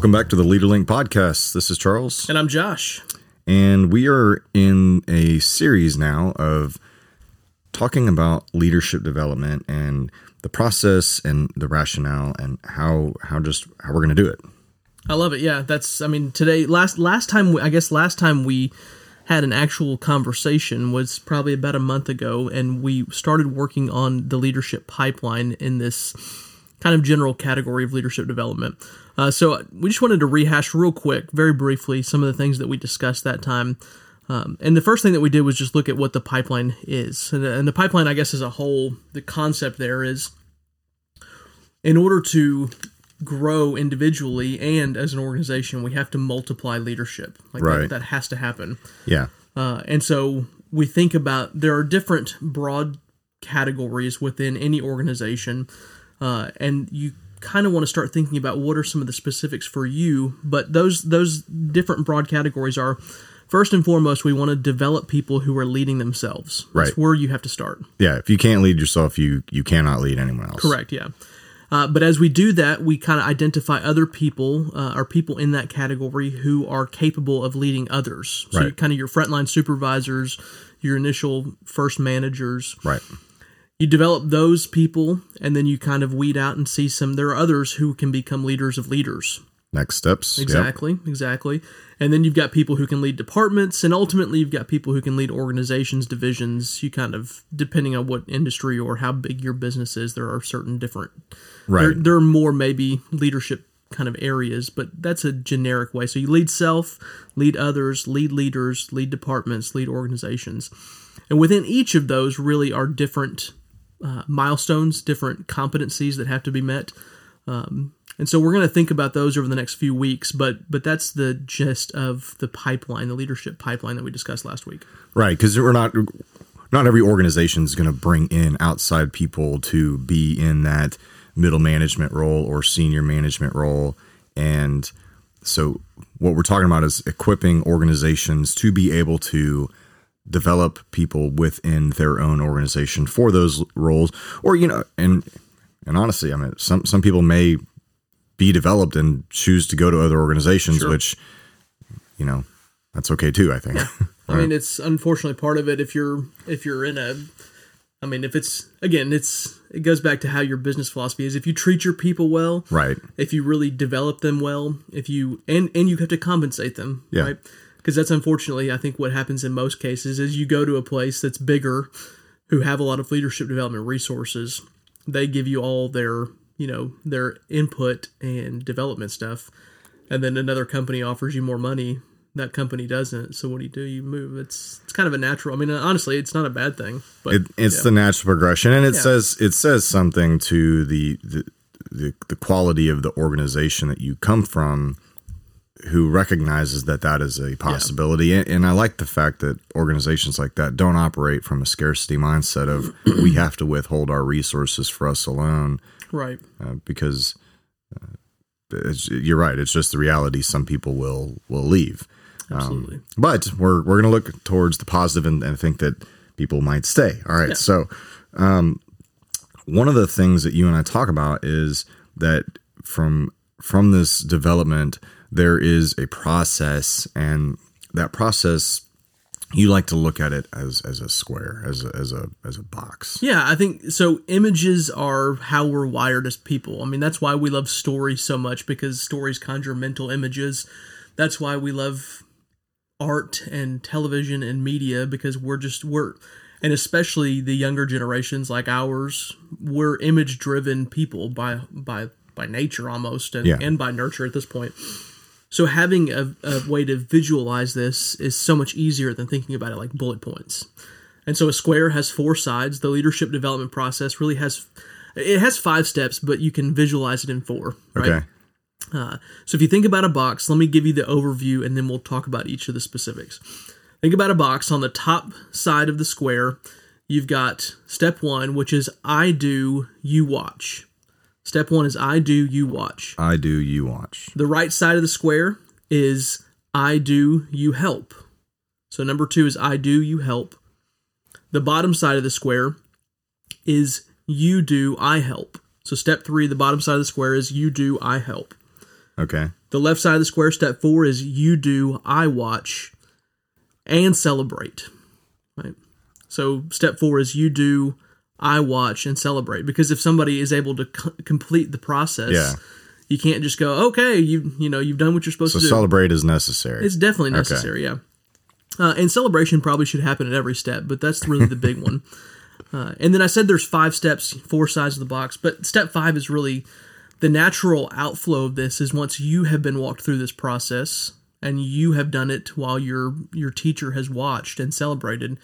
Welcome back to the LeaderLink podcast. This is Charles, And I'm Josh. and we are in a series now of talking about leadership development and the process and the rationale and how how just how we're going to do it. I love it. Yeah, that's. I mean, today last last time we- I guess last time we had an actual conversation was probably about a month ago, and we started working on the leadership pipeline in this kind of general category of leadership development. Uh, so we just wanted to rehash real quick, very briefly, some of the things that we discussed that time. Um, and the first thing that we did was just look at what the pipeline is, and, and the pipeline, I guess, as a whole, the concept there is in order to grow individually and as an organization, we have to multiply leadership. Like Right. that, that has to happen. Yeah. Uh, and so we think about there are different broad categories within any organization, uh, and you kind of want to start thinking about what are some of the specifics for you. But those those different broad categories are. First and foremost, we want to develop people who are leading themselves. That's Right. where you have to start. Yeah, if you can't lead yourself, you you cannot lead anyone else. Correct. Yeah. Uh, but as we do that, we kind of identify other people uh, or people in that category who are capable of leading others. So, Right. kind of your frontline supervisors, your initial first managers. Right. You develop those people, and then you kind of weed out and see some. There are others who can become leaders of leaders. Next steps. Yep. Exactly, exactly. And then you've got people who can lead departments, and ultimately you've got people who can lead organizations, divisions. You kind of, depending on what industry or how big your business is, there are certain different. Right. There, there are more maybe leadership kind of areas, but that's a generic way. So you lead self, lead others, lead leaders, lead departments, lead organizations, and within each of those really are different uh, milestones, different competencies that have to be met. Um, and so we're going to think about those over the next few weeks, but but that's the gist of the pipeline, the leadership pipeline that we discussed last week. Right, because we're not not every organization is going to bring in outside people to be in that middle management role or senior management role, and so what we're talking about is equipping organizations to be able to develop people within their own organization for those roles, or you know, and and honestly, I mean, some some people may be developed and choose to go to other organizations, which you know that's okay too. I think. I mean, it's unfortunately part of it. If you're if you're in a, I mean, if it's again, it's it goes back to how your business philosophy is. If you treat your people well, right. if you really develop them well, if you and and you have to compensate them, Yeah. right? Because that's unfortunately, I think what happens in most cases is you go to a place that's bigger, who have a lot of leadership development resources. They give you all their you know their input and development stuff, and then another company offers you more money. That company doesn't. So what do you do? You move. It's it's kind of a natural. I mean, honestly, it's not a bad thing. But It, it's yeah. the natural progression, and it says it says something to the, the the the quality of the organization that you come from, who recognizes that that is a possibility. And, and I like the fact that organizations like that don't operate from a scarcity mindset of we have to withhold our resources for us alone, right. uh, because uh, it's, you're right. It's just the reality. Some people will will leave. Absolutely. Um, but we're we're going to look towards the positive and, and think that people might stay. All right. So, um, one of the things that you and I talk about is that from from this development, there is a process, and that process you like to look at it as as a square, as a, as a as a box. Yeah, I think so. Images are how we're wired as people. I mean, that's why we love stories so much because stories conjure mental images. That's why we love art and television and media because we're just we're and especially the younger generations like ours, we're image driven people by by by nature almost and, Yeah. and by nurture at this point. So having a, a way to visualize this is so much easier than thinking about it like bullet points. And so a square has four sides. The leadership development process really has it has five steps, but you can visualize it in four. Right? Okay. Uh, so if you think about a box, let me give you the overview, and then we'll talk about each of the specifics. Think about a box on the top side of the square. You've got step one, which is I do, you watch. Step one is I do, you watch. I do. You watch. The right side of the square is I do, you help. So number two is I do, you help. The bottom side of the square is you do, I help. So step three, the bottom side of the square is you do, I help. Okay. The left side of the square, step four, is you do, I watch, and celebrate. Right. So step four is you do, I watch, and celebrate. Because if somebody is able to c- complete the process, Yeah. you can't just go, okay, you you know you've done what you're supposed So to do. celebrate is necessary. It's definitely necessary, yeah. Uh, and celebration probably should happen at every step, but that's really the big one. Uh, and then I said there's five steps, four sides of the box, but step five is really the natural outflow of this is once you have been walked through this process and you have done it while your your teacher has watched and celebrated,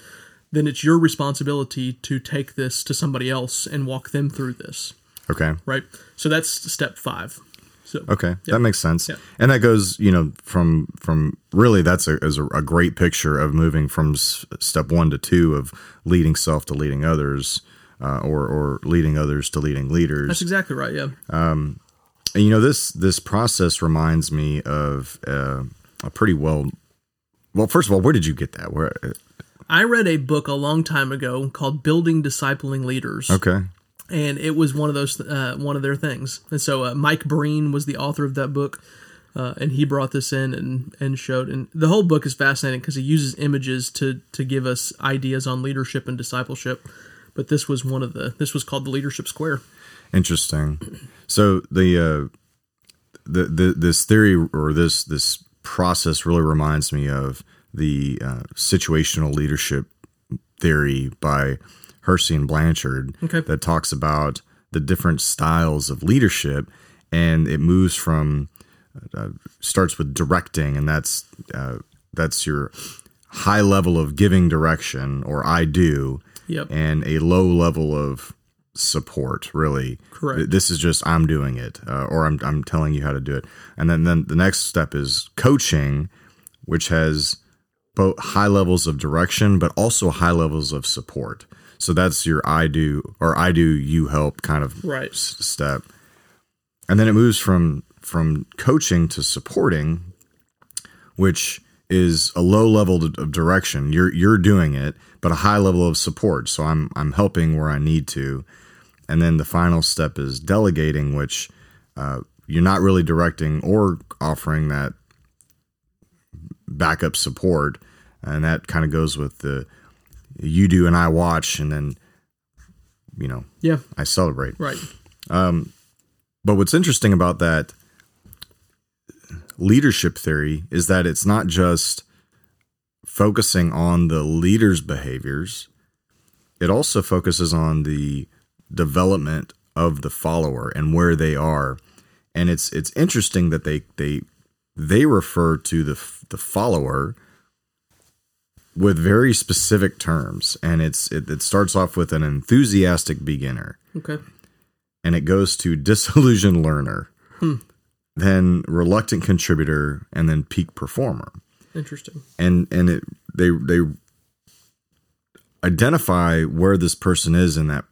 then it's your responsibility to take this to somebody else and walk them through this, okay. right? So that's step five. So Okay, that makes sense, Yeah. and that goes, you know, from from really that's a is a, a great picture of moving from s- step one to two of leading self to leading others, uh, or or leading others to leading leaders. that's exactly right. Yeah. And you know this this process reminds me of uh, a pretty well. Well, first of all, where did you get that? Where? I read a book a long time ago called Building Discipling Leaders. Okay, and it was one of those uh, one of their things. And so uh, Mike Breen was the author of that book, uh, and he brought this in and and showed. And the whole book is fascinating because he uses images to to give us ideas on leadership and discipleship. But this was one of the this was called the Leadership Square. interesting. So the uh, the, the this theory or this this process really reminds me of the uh, situational leadership theory by Hersey and Blanchard Okay. that talks about the different styles of leadership, and it moves from uh, starts with directing, and that's uh, that's your high level of giving direction or I do, Yep. and a low level of support. Really, Correct. This is just I'm doing it, uh, or I'm I'm telling you how to do it, and then then the next step is coaching, which has both high levels of direction, but also high levels of support. So that's your I do or I do you help kind of Right. s- step, and then it moves from from coaching to supporting, which is a low level of of direction. You're you're doing it, but a high level of support. So I'm I'm helping where I need to, and then the final step is delegating, which uh, you're not really directing or offering that backup support, and that kind of goes with the you do and I watch, and then you know Yeah. I celebrate. Right. Um, But what's interesting about that leadership theory is that it's not just focusing on the leader's behaviors, it also focuses on the development of the follower and where they are. And it's it's interesting that they they they refer to the the follower with very specific terms and it's it, it starts off with an enthusiastic beginner Okay. and it goes to disillusioned learner, Hmm. then reluctant contributor, and then peak performer. Interesting. And and it they they identify where this person is in that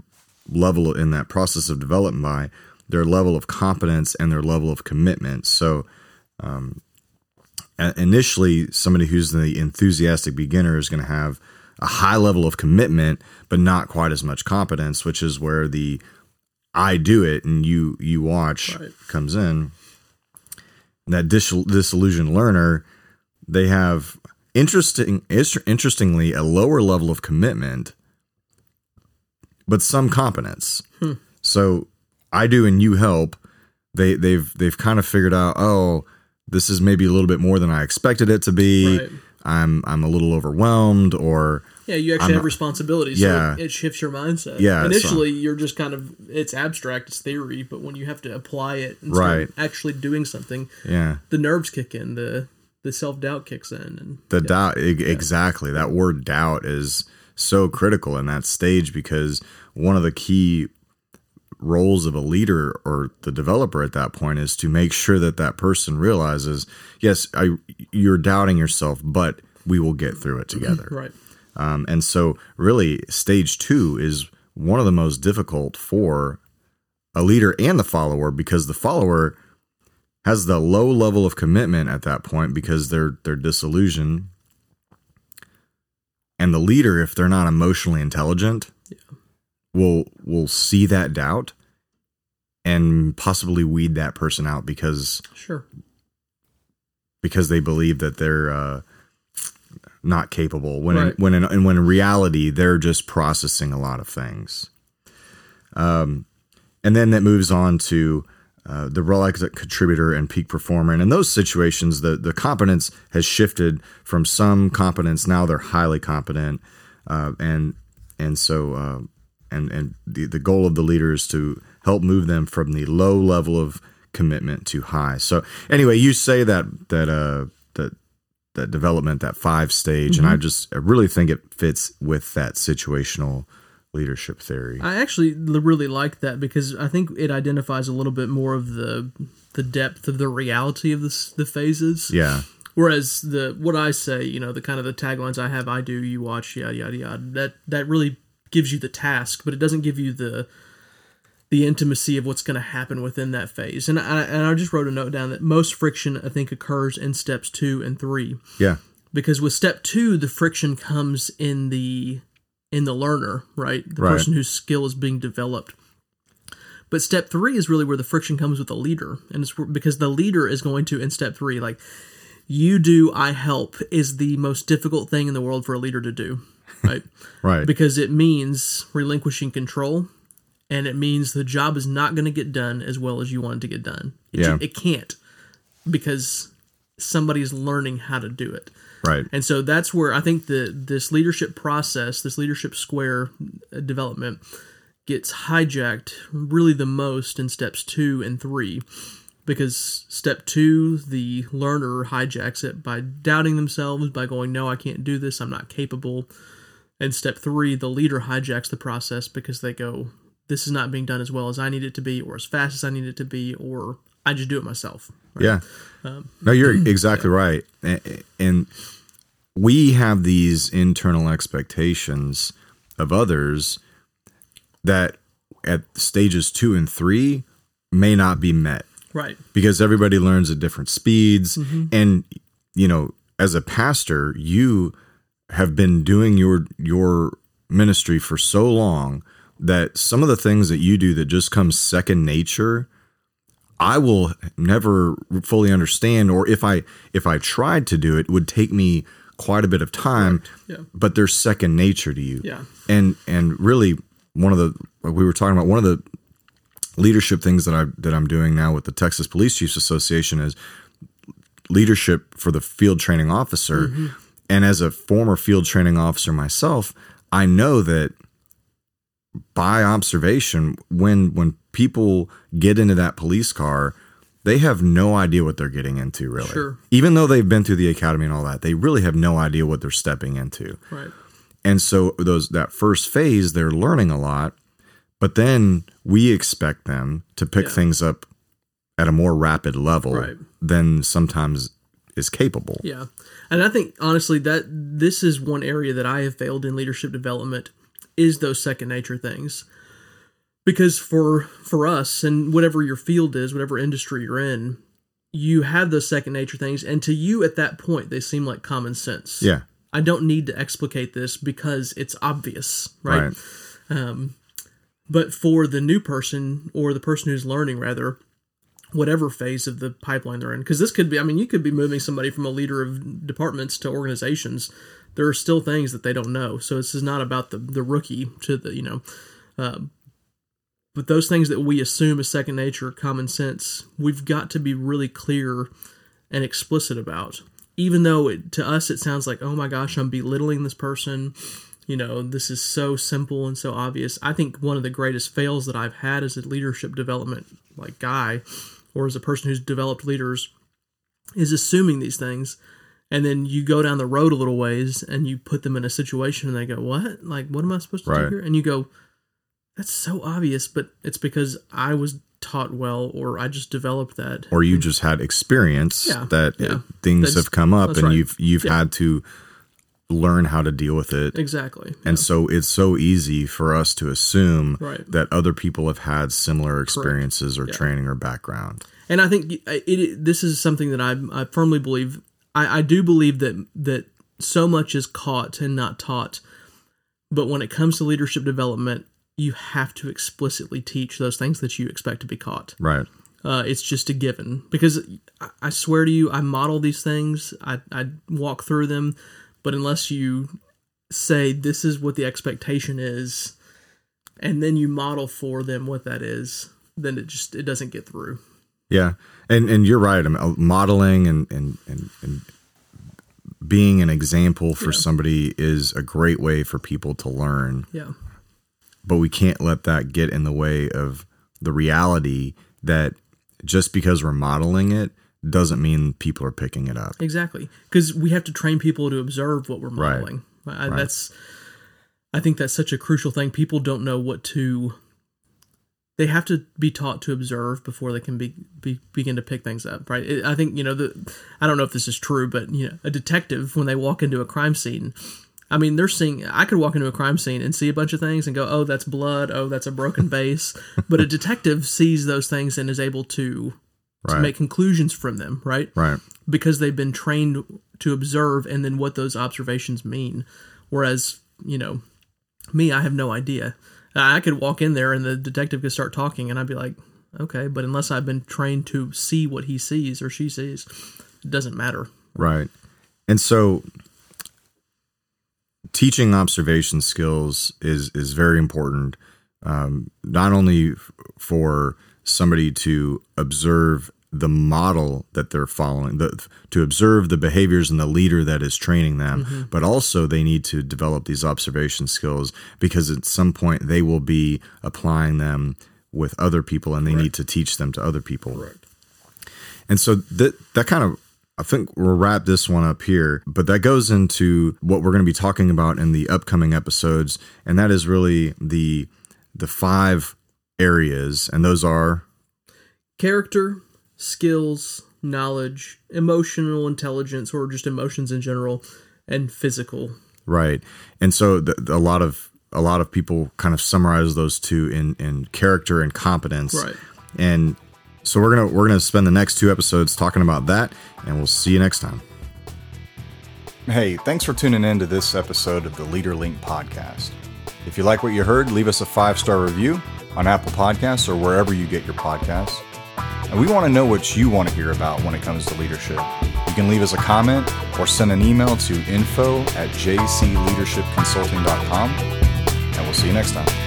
level in that process of development by their level of competence and their level of commitment. So um, initially somebody who's the enthusiastic beginner is going to have a high level of commitment but not quite as much competence which is where the i do it and you you watch Right. comes in. That dis- disillusioned learner they have interesting interestingly a lower level of commitment but some competence. Hmm. So i do and you help. They they've they've kind of figured out oh this is maybe a little bit more than i expected it to be Right. i'm i'm a little overwhelmed or Yeah, you actually I'm have responsibilities. So Yeah. it, it shifts your mindset. Yeah, so- Initially, you're just kind of it's abstract, it's theory, but when you have to apply it and Right. actually doing something, yeah the nerves kick in, the the self doubt kicks in, and the doubt e- exactly that word doubt is so critical in that stage because one of the key roles of a leader or the developer at that point is to make sure that that person realizes yes I, you're doubting yourself but we will get through it together. Right, um, and so really stage two is one of the most difficult for a leader and the follower because the follower has the low level of commitment at that point because they're they're disillusioned. And the leader if they're not emotionally intelligent will will see that doubt and possibly weed that person out because sure, because they believe that they're uh, not capable when Right. in, when in, and when in reality they're just processing a lot of things. Um, and then that moves on to uh, the reluctant contributor and peak performer. And in those situations, the the competence has shifted from some competence now they're highly competent, uh, and and so uh, and and the the goal of the leader is to help move them from the low level of commitment to high. So anyway, you say that that uh that that development that five stage, and I just I really think it fits with that situational leadership theory. I actually really like that because I think it identifies a little bit more of the the depth of the reality of this, the phases. yeah, Whereas the what I say, you know, the kind of the taglines I have, I do, you watch, yada yada yada. That that really gives you the task, but it doesn't give you the the intimacy of what's going to happen within that phase. And I and I just wrote a note down that most friction I think occurs in steps two and three. Yeah, because with step two the friction comes in the in the learner right? The Right. person whose skill is being developed. But step three is really where the friction comes with the leader. And it's because the leader is going to in step three like you do i help is the most difficult thing in the world for a leader to do right. Right, because it means relinquishing control and it means the job is not going to get done as well as you want it to get done. It, Yeah. it can't because somebody's learning how to do it. Right, and so that's where I think the this leadership process, this leadership square uh, development gets hijacked really the most in steps 2 and 3 because step 2 the learner hijacks it by doubting themselves by going no I can't do this. I'm not capable and step 3 the leader hijacks the process because they go this is not being done as well as I need it to be or as fast as I need it to be or I just do it myself. Yeah. Um, no, you're exactly right, A- and we have these internal expectations of others that at stages two and three may not be met. right. Because everybody learns at different speeds. And you know as a pastor you have been doing your your ministry for so long that some of the things that you do that just comes second nature I will never fully understand or if I if I tried to do it, it would take me quite a bit of time Yeah. but they're second nature to you Yeah. and and really one of the like we were talking about one of the leadership things that I that I'm doing now with the Texas Police Chiefs Association is leadership for the field training officer. Mm-hmm. And as a former field training officer myself, I know that by observation, when when people get into that police car, they have no idea what they're getting into, really. Sure. Even though they've been through the academy and all that, they really have no idea what they're stepping into right and so those that first phase they're learning a lot but then we expect them to pick Yeah. things up at a more rapid level Right. than sometimes is capable Yeah. And I think honestly that this is one area that I have failed in leadership development is those second nature things. Because for for us and whatever your field is, whatever industry you're in, you have those second nature things and to you at that point they seem like common sense. yeah I don't need to explicate this because it's obvious, right? right Um, but for the new person or the person who's learning, rather, whatever phase of the pipeline they're in, because this could be, I mean, you could be moving somebody from a leader of departments to organizations. There are still things that they don't know. So this is not about the, the rookie to the, you know, um, but those things that we assume as second nature, common sense, we've got to be really clear and explicit about. Even though it, to us it sounds like, oh my gosh, I'm belittling this person you know, this is so simple and so obvious. I think one of the greatest fails that I've had as a leadership development like guy or as a person who's developed leaders is assuming these things and then you go down the road a little ways and you put them in a situation and they go, "What? Like what am I supposed to Right. do here?" And you go, "That's so obvious, but it's because I was taught well or I just developed that." or you just had experience Yeah, that yeah. things That's- have come up and right. you've you've Yeah. had to learn how to deal with it Exactly. and so it's so easy for us to assume Right. that other people have had similar experiences or training or background and I think it, it this is something that I I firmly believe. I, I do believe that that so much is caught and not taught, but when it comes to leadership development, you have to explicitly teach those things that you expect to be caught. right uh, it's just a given because I, I swear to you, I model these things, I, I walk through them, but unless you say this is what the expectation is, and then you model for them what that is, then it just it doesn't get through. Yeah, and and you're right. I mean, uh, modeling and and and, and being an example for Yeah. somebody is a great way for people to learn. Yeah, But we can't let that get in the way of the reality that just because we're modeling it doesn't mean people are picking it up. exactly. Because we have to train people to observe what we're Right. modeling. I, That's I think that's such a crucial thing. People don't know what to. They have to be taught to observe before they can be, be begin to pick things up, right? It, I think you know the. I don't know if this is true, but you know, a detective when they walk into a crime scene, I mean, they're seeing. I could walk into a crime scene and see a bunch of things and go, "Oh, that's blood. Oh, that's a broken vase." but a detective sees those things and is able to to make conclusions from them, right? Right. because they've been trained to observe and then what those observations mean. Whereas, you know, me, I have no idea. I could walk in there and the detective could start talking and I'd be like, okay, but unless I've been trained to see what he sees or she sees, it doesn't matter. Right. And so teaching observation skills is is very important. Um, not only for somebody to observe the model that they're following, the, to observe the behaviors and the leader that is training them, mm-hmm. but also they need to develop these observation skills because at some point they will be applying them with other people and they need to teach them to other people. And so that that kind of I think we'll wrap this one up here, but that goes into what we're going to be talking about in the upcoming episodes, and that is really the the five areas, and those are? Character, skills, knowledge, emotional intelligence, or just emotions in general, and physical. right. And so the, the- a lot of a lot of people kind of summarize those two in in character and competence, Right. And so we're gonna we're gonna spend the next two episodes talking about that, and we'll see you next time. Hey, thanks for tuning in to this episode of the Leader Link podcast. If you like what you heard, leave us a five star review on Apple Podcasts or wherever you get your podcasts. And we want to know what you want to hear about when it comes to leadership. You can leave us a comment or send an email to info at jcleadershipconsulting.com. And we'll see you next time.